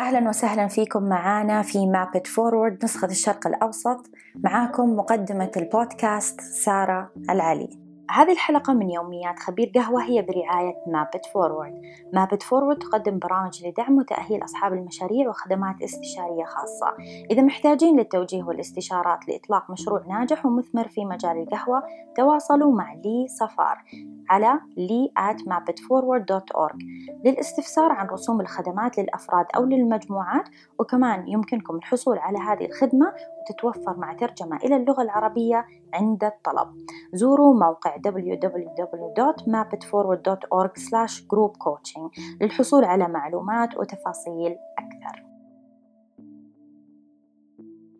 أهلا وسهلا فيكم معانا في Map It Forward نسخة الشرق الأوسط. معاكم مقدمة البودكاست سارة العلي. هذه الحلقة من يوميات خبير قهوة هي برعاية Map It Forward Map It Forward تقدم برامج لدعم وتأهيل أصحاب المشاريع وخدمات استشارية خاصة. إذا محتاجين للتوجيه والاستشارات لإطلاق مشروع ناجح ومثمر في مجال القهوة تواصلوا مع Lee Safar على lee at mapitforward.org للاستفسار عن رسوم الخدمات للأفراد أو للمجموعات وكمان يمكنكم الحصول على هذه الخدمة وتتوفر مع ترجمة إلى اللغة العربية عند الطلب. زوروا موقع www.mapitforward.org/groupcoaching للحصول على معلومات وتفاصيل أكثر.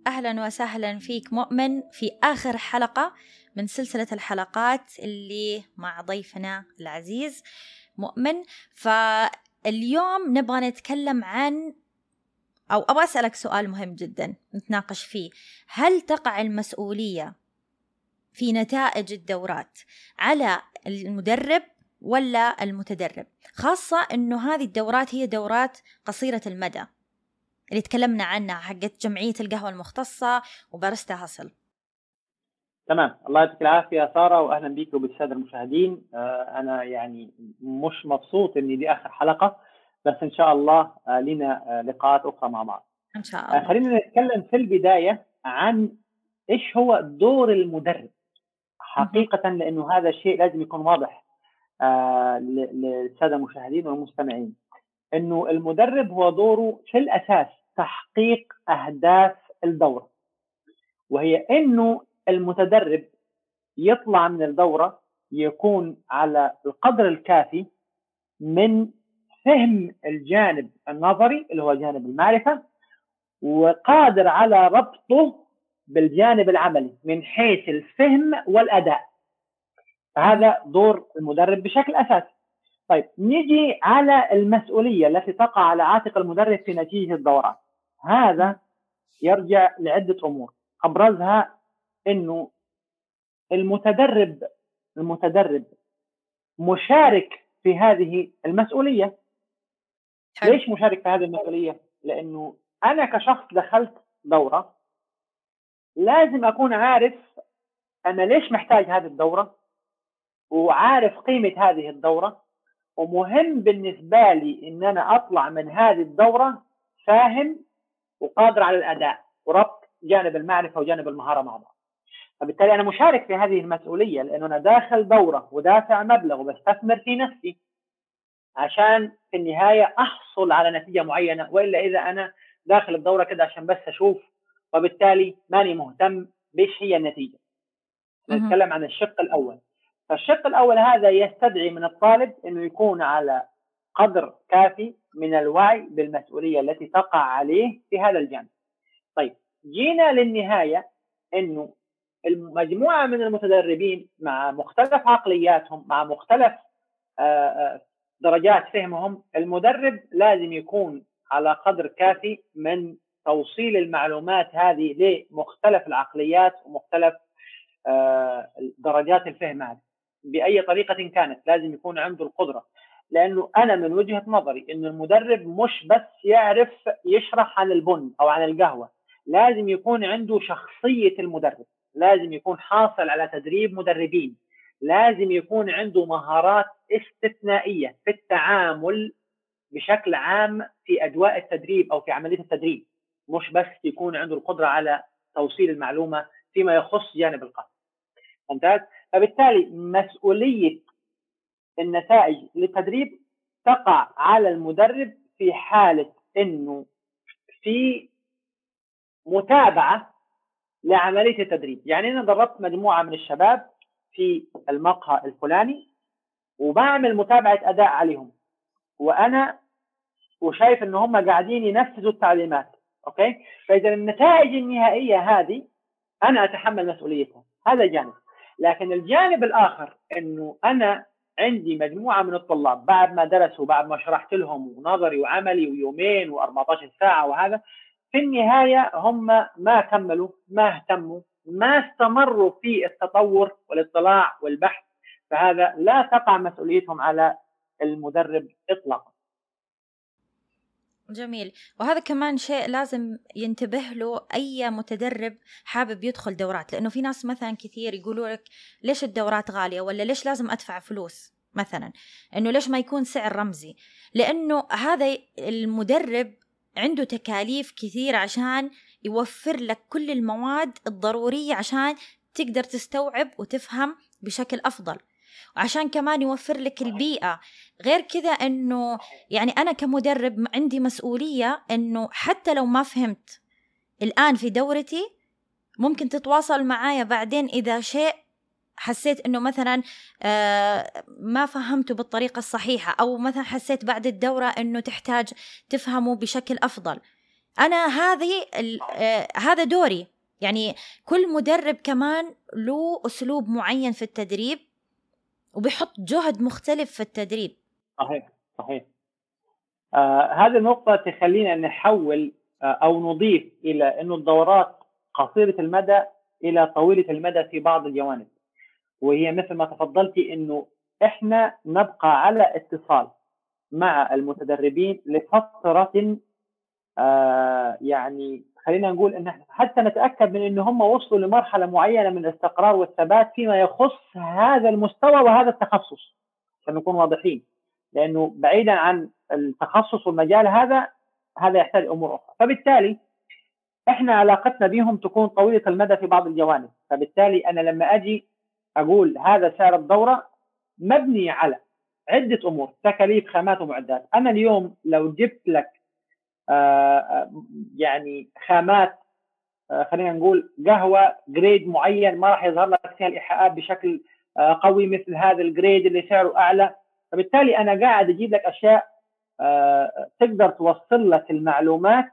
أهلا وسهلا فيك مؤمن في آخر حلقة من سلسلة الحلقات اللي مع ضيفنا العزيز مؤمن. فاليوم نبغى نتكلم عن أو أبغى أسألك سؤال مهم جدا نتناقش فيه. هل تقع المسؤولية في نتائج الدورات على المدرب ولا المتدرب؟ خاصة أنه هذه الدورات هي دورات قصيرة المدى. اللي تكلمنا عنها حقت جمعية القهوة المختصة وبارستا هاسل. تمام. الله يعطيك العافية سارة وأهلا بك وبالسادة المشاهدين. آه أنا يعني مش مبسوط إني دي آخر حلقة. بس إن شاء الله آه لنا آه لقاءات أخرى مع بعض. إن شاء الله. آه خلينا نتكلم في البداية عن إيش هو دور المدرب. حقيقة لأنه هذا الشيء لازم يكون واضح للسادة المشاهدين والمستمعين. أنه المدرب هو دوره في الأساس تحقيق أهداف الدورة. وهي أنه المتدرب يطلع من الدورة يكون على القدر الكافي من فهم الجانب النظري اللي هو جانب المعرفة وقادر على ربطه بالجانب العملي من حيث الفهم والأداء. هذا دور المدرب بشكل أساسي. طيب نجي على المسؤولية التي تقع على عاتق المدرب في نتيجة الدورات. هذا يرجع لعدة أمور. أبرزها إنه المتدرب المتدرب مشارك في هذه المسؤولية. حلو. ليش مشارك في هذه المسؤوليه لأنه أنا كشخص دخلت دورة لازم أكون عارف أنا ليش محتاج هذه الدورة وعارف قيمة هذه الدورة ومهم بالنسبة لي إن أنا أطلع من هذه الدورة فاهم وقادر على الأداء وربط جانب المعرفة وجانب المهارة مع بعض. فبالتالي أنا مشارك في هذه المسؤولية لأنه أنا داخل دورة ودافع مبلغ وبستثمر في نفسي عشان في النهاية أحصل على نتيجة معينة وإلا إذا أنا داخل الدورة كده عشان بس أشوف وبالتالي ماني مهتم بإيش هي النتيجة. نتكلم عن الشق الأول. فالشق الأول هذا يستدعي من الطالب إنه يكون على قدر كافي من الوعي بالمسؤولية التي تقع عليه في هذا الجانب. طيب جينا للنهاية إنه المجموعة من المتدربين مع مختلف عقلياتهم مع مختلف درجات فهمهم المدرب لازم يكون على قدر كافي من توصيل المعلومات هذه لمختلف العقليات ومختلف درجات الفهم هذه. بأي طريقة كانت لازم يكون عنده القدرة. لأنه أنا من وجهة نظري إنه المدرب مش بس يعرف يشرح عن البن أو عن القهوة لازم يكون عنده شخصية المدرب. لازم يكون حاصل على تدريب مدربين. لازم يكون عنده مهارات استثنائية في التعامل بشكل عام في اجواء التدريب أو في عملية التدريب. مش بس يكون عنده القدرة على توصيل المعلومة فيما يخص جانب القهوه ممتاز؟ فبالتالي مسؤولية النتائج للتدريب تقع على المدرب في حالة إنه في متابعة لعملية التدريب. يعني أنا دربت مجموعة من الشباب في المقهى الفلاني وبعمل متابعة أداء عليهم. وأنا وشايف إن هم قاعدين ينفذوا التعليمات. أوكي؟ فإذا النتائج النهائية هذه أنا أتحمل مسؤوليتها هذا جانب. لكن الجانب الآخر إنه أنا عندي مجموعة من الطلاب بعد ما درسوا بعد ما شرحت لهم ونظري وعملي ويومين و14 ساعة وهذا في النهاية هم ما كملوا ما اهتموا ما استمروا في التطور والاطلاع والبحث فهذا لا تقع مسؤوليتهم على المدرب اطلاقا. جميل. وهذا كمان شيء لازم ينتبه له أي متدرب حابب يدخل دورات لأنه في ناس مثلا كثير يقولوا لك ليش الدورات غالية ولا ليش لازم أدفع فلوس مثلا إنه ليش ما يكون سعر رمزي؟ لأنه هذا المدرب عنده تكاليف كثير عشان يوفر لك كل المواد الضرورية عشان تقدر تستوعب وتفهم بشكل أفضل. وعشان كمان يوفر لك البيئة. غير كذا إنه يعني أنا كمدرب عندي مسؤولية إنه حتى لو ما فهمت الآن في دورتي ممكن تتواصل معايا بعدين إذا شيء حسيت إنه مثلا آه، ما فهمته بالطريقة الصحيحة أو مثلا حسيت بعد الدورة إنه تحتاج تفهمه بشكل أفضل. أنا هذه آه، هذا دوري. يعني كل مدرب كمان له أسلوب معين في التدريب وبيحط جهد مختلف في التدريب. صحيح صحيح. آه هذه النقطة تخلينا نحول آه أو نضيف إلى أنه الدورات قصيرة المدى إلى طويلة المدى في بعض الجوانب. وهي مثل ما تفضلتي أنه إحنا نبقى على اتصال مع المتدربين لفترة آه يعني خلينا نقول إن حتى نتأكد من إن هم وصلوا لمرحلة معينة من الاستقرار والثبات فيما يخص هذا المستوى وهذا التخصص عشان نكون واضحين. لأنه بعيدا عن التخصص والمجال هذا هذا يحتاج أمور أخرى. فبالتالي إحنا علاقتنا بهم تكون طويلة المدى في بعض الجوانب. فبالتالي أنا لما أجي أقول هذا سعر الدورة مبني على عدة أمور تكاليف خامات ومعدات. أنا اليوم لو جبت لك آه، آه، يعني خامات آه، خلينا نقول قهوة grade معين ما راح يظهر لك فيها الإيحاءات بشكل قوي مثل هذا ال grade اللي سعره أعلى. فبالتالي أنا قاعد أجيب لك أشياء تقدر توصل لك المعلومات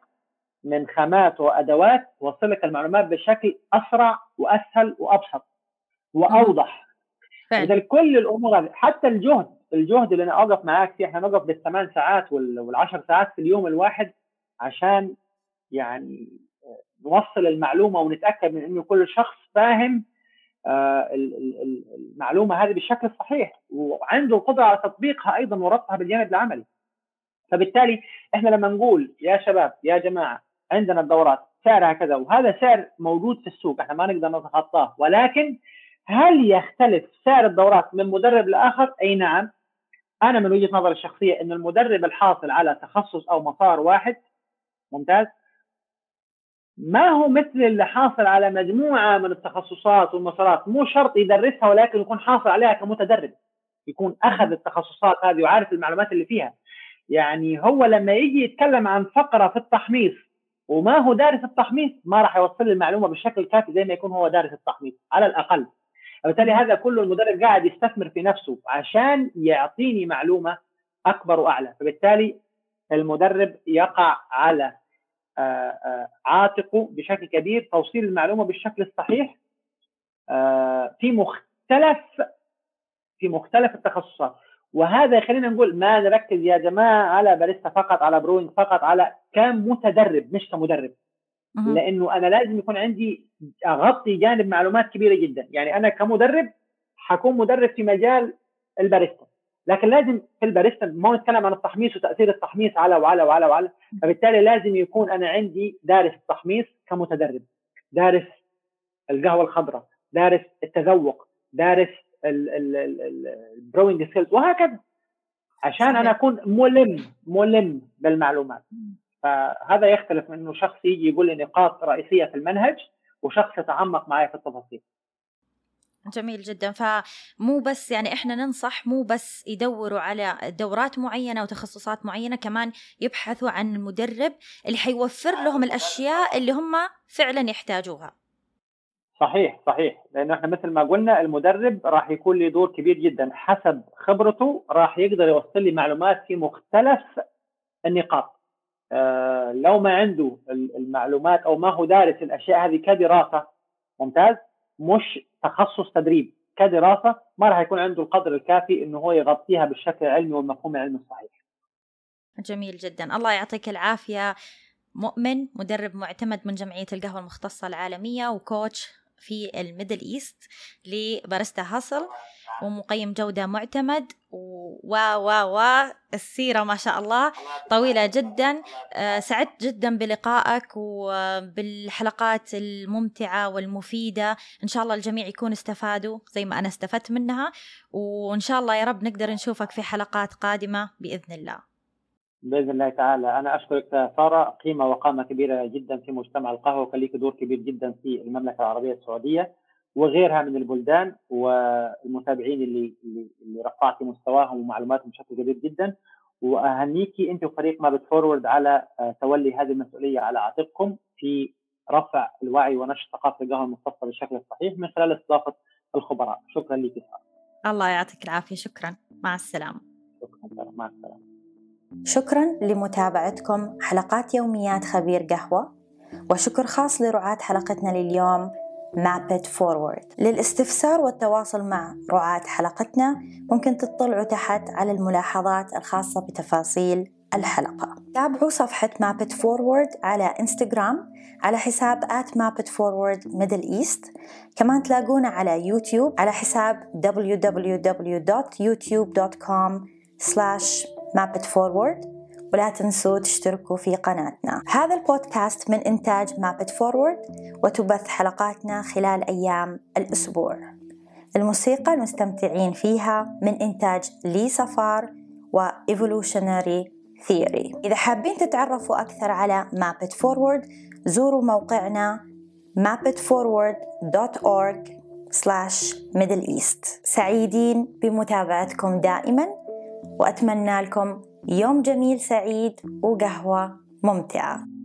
من خامات وأدوات توصل لك المعلومات بشكل أسرع وأسهل وأبسط. وأوضح. اذا كل الأمور هذه حتى الجهد الجهد اللي أنا أوقف معاك فيه إحنا نوقف بالثمان ساعات والعشر ساعات في اليوم الواحد عشان يعني نوصل المعلومة ونتأكد من إنه كل شخص فاهم آه، المعلومة هذه بالشكل الصحيح وعنده القدره على تطبيقها أيضا وربطها بالجانب العملي. فبالتالي إحنا لما نقول يا شباب يا جماعة عندنا الدورات سعرها كذا وهذا سعر موجود في السوق إحنا ما نقدر نتخطاه ولكن هل يختلف سعر الدورات من مدرب لآخر؟ أي نعم. أنا من وجهة نظري الشخصية إن المدرب الحاصل على تخصص أو مسار واحد. ممتاز. ما هو مثل اللي حاصل على مجموعة من التخصصات والمسارات؟ مو شرط يدرسها ولكن يكون حاصل عليها كمتدرب. يكون أخذ التخصصات هذه وعارف المعلومات اللي فيها. يعني هو لما يجي يتكلم عن فقرة في التحميص وما هو دارس التحميص ما راح يوصل المعلومة بالشكل الكافي زي ما يكون هو دارس التحميص على الأقل. وبالتالي هذا كله المدرب قاعد يستثمر في نفسه عشان يعطيني معلومة أكبر وأعلى. فبالتالي المدرب يقع على آه، آه، عاتقه بشكل كبير توصيل المعلومة بالشكل الصحيح آه، في مختلف في مختلف التخصصات. وهذا يخلينا نقول ما نركز يا جماعة على باريستا فقط على بروينج فقط على كمتدرب مش كمدرب. لأنه أنا لازم يكون عندي أغطي جانب معلومات كبيرة جدا. يعني أنا كمدرب حكون مدرب في مجال الباريستا. لكن لازم في الباريستا ما نتكلم عن التحميص وتأثير التحميص على وعلى وعلى وعلى. فبالتالي لازم يكون أنا عندي دارس التحميص كمتدرب. دارس القهوة الخضراء. دارس التذوق. دارس ال brewing skills وهكذا. عشان أنا أكون ملم ملم بالمعلومات. فهذا يختلف من إنه شخص يجي يقول لي نقاط رئيسية في المنهج وشخص يتعمق معي في التفاصيل. جميل جدا. فمو بس يعني إحنا ننصح مو بس يدوروا على دورات معينة وتخصصات معينة كمان يبحثوا عن المدرب اللي حيوفر لهم الأشياء اللي هم فعلا يحتاجوها. صحيح صحيح. لأنه إحنا مثل ما قلنا المدرب راح يكون له دور كبير جدا. حسب خبرته راح يقدر يوصل لي معلومات في مختلف النقاط. لو ما عنده المعلومات أو ما هو دارس الأشياء هذه كدراسة ممتاز. مش تخصص تدريب كدراسة ما راح يكون عنده القدر الكافي إنه هو يغطيها بالشكل العلمي والمفهوم العلمي الصحيح. جميل جدا، الله يعطيك العافية. مؤمن مدرب معتمد من جمعية القهوة المختصة العالمية و coach. في ال Middle East ل Barista Hustle ومقيم جودة معتمد و و و السيرة ما شاء الله طويلة جدا. آه، سعدت جدا بلقائك وبالحلقات الممتعة والمفيدة. إن شاء الله الجميع يكون استفادوا زي ما أنا استفدت منها وإن شاء الله يا رب نقدر نشوفك في حلقات قادمة بإذن الله. بإذن الله تعالى. أنا أشكرك سارة قيمة وقامة كبيرة جدا في مجتمع القهوة وكان لك دور كبير جدا في المملكة العربية السعودية وغيرها من البلدان والمتابعين اللي اللي, رفعتي مستواهم ومعلوماتهم بشكل كبير جدا. واهنيكي أنت وفريق ما بتفورورد على آه، تولي هذه المسؤولية على عاتقكم في رفع الوعي ونشر ثقافة القهوة المختصه بالشكل الصحيح من خلال استضافة الخبراء. شكرا لك الله يعطيك العافية. شكرا. مع السلامة. شكرا. مع السلامة. شكرا لمتابعتكم حلقات يوميات خبير قهوة وشكر خاص لرعاة حلقتنا لليوم مابت فورورد للاستفسار والتواصل مع رعاة حلقتنا ممكن تطلعوا تحت على الملاحظات الخاصة بتفاصيل الحلقة. تابعوا صفحة Map It Forward على انستغرام على حساب at Map It Forward Middle East كمان تلاقونا على يوتيوب على حساب www.youtube.com slash mapitforward ولا تنسوا تشتركوا في قناتنا. هذا البودكاست من إنتاج Map It Forward وتبث حلقاتنا خلال أيام الأسبوع. الموسيقى المستمتعين فيها من إنتاج Lee Safar و Evolutionary Theory إذا حابين تتعرفوا أكثر على Map It Forward زوروا موقعنا mapitforward.org slash middle east. سعيدين بمتابعتكم دائما. وأتمنى لكم يوم جميل سعيد وقهوة ممتعة.